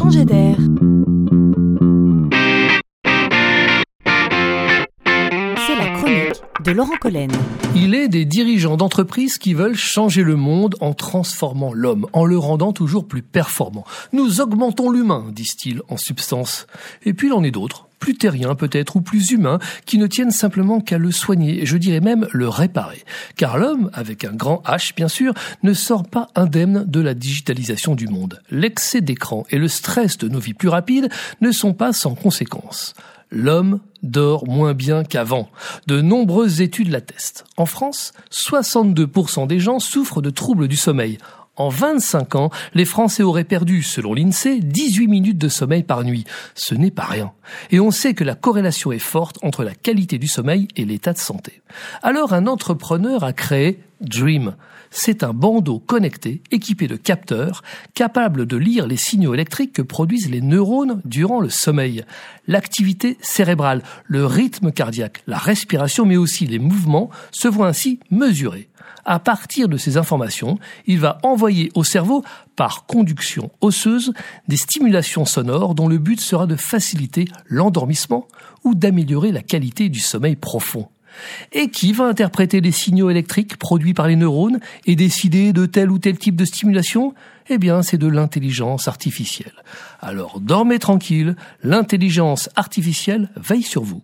changer d'air. C'est la chronique de Laurent Collen. Il est des dirigeants d'entreprises qui veulent changer le monde en transformant l'homme, en le rendant toujours plus performant. Nous augmentons l'humain, disent-ils en substance. Et puis il en est d'autres plus terriens peut-être ou plus humains qui ne tiennent simplement qu'à le soigner, je dirais même le réparer. Car l'homme, avec un grand H bien sûr, ne sort pas indemne de la digitalisation du monde. L'excès d'écran et le stress de nos vies plus rapides ne sont pas sans conséquences. L'homme dort moins bien qu'avant. De nombreuses études l'attestent. En France, 62% des gens souffrent de troubles du sommeil. En 25 ans, les Français auraient perdu, selon l'INSEE, 18 minutes de sommeil par nuit. Ce n'est pas rien. Et on sait que la corrélation est forte entre la qualité du sommeil et l'état de santé. Alors un entrepreneur a créé Dream. C'est un bandeau connecté équipé de capteurs capable de lire les signaux électriques que produisent les neurones durant le sommeil. L'activité cérébrale, le rythme cardiaque, la respiration mais aussi les mouvements se voient ainsi mesurés. À partir de ces informations, il va envoyer au cerveau, par conduction osseuse, des stimulations sonores dont le but sera de faciliter l'endormissement ou d'améliorer la qualité du sommeil profond. Et qui va interpréter les signaux électriques produits par les neurones et décider de tel ou tel type de stimulation? Eh bien, c'est de l'intelligence artificielle. Alors dormez tranquille, l'intelligence artificielle veille sur vous.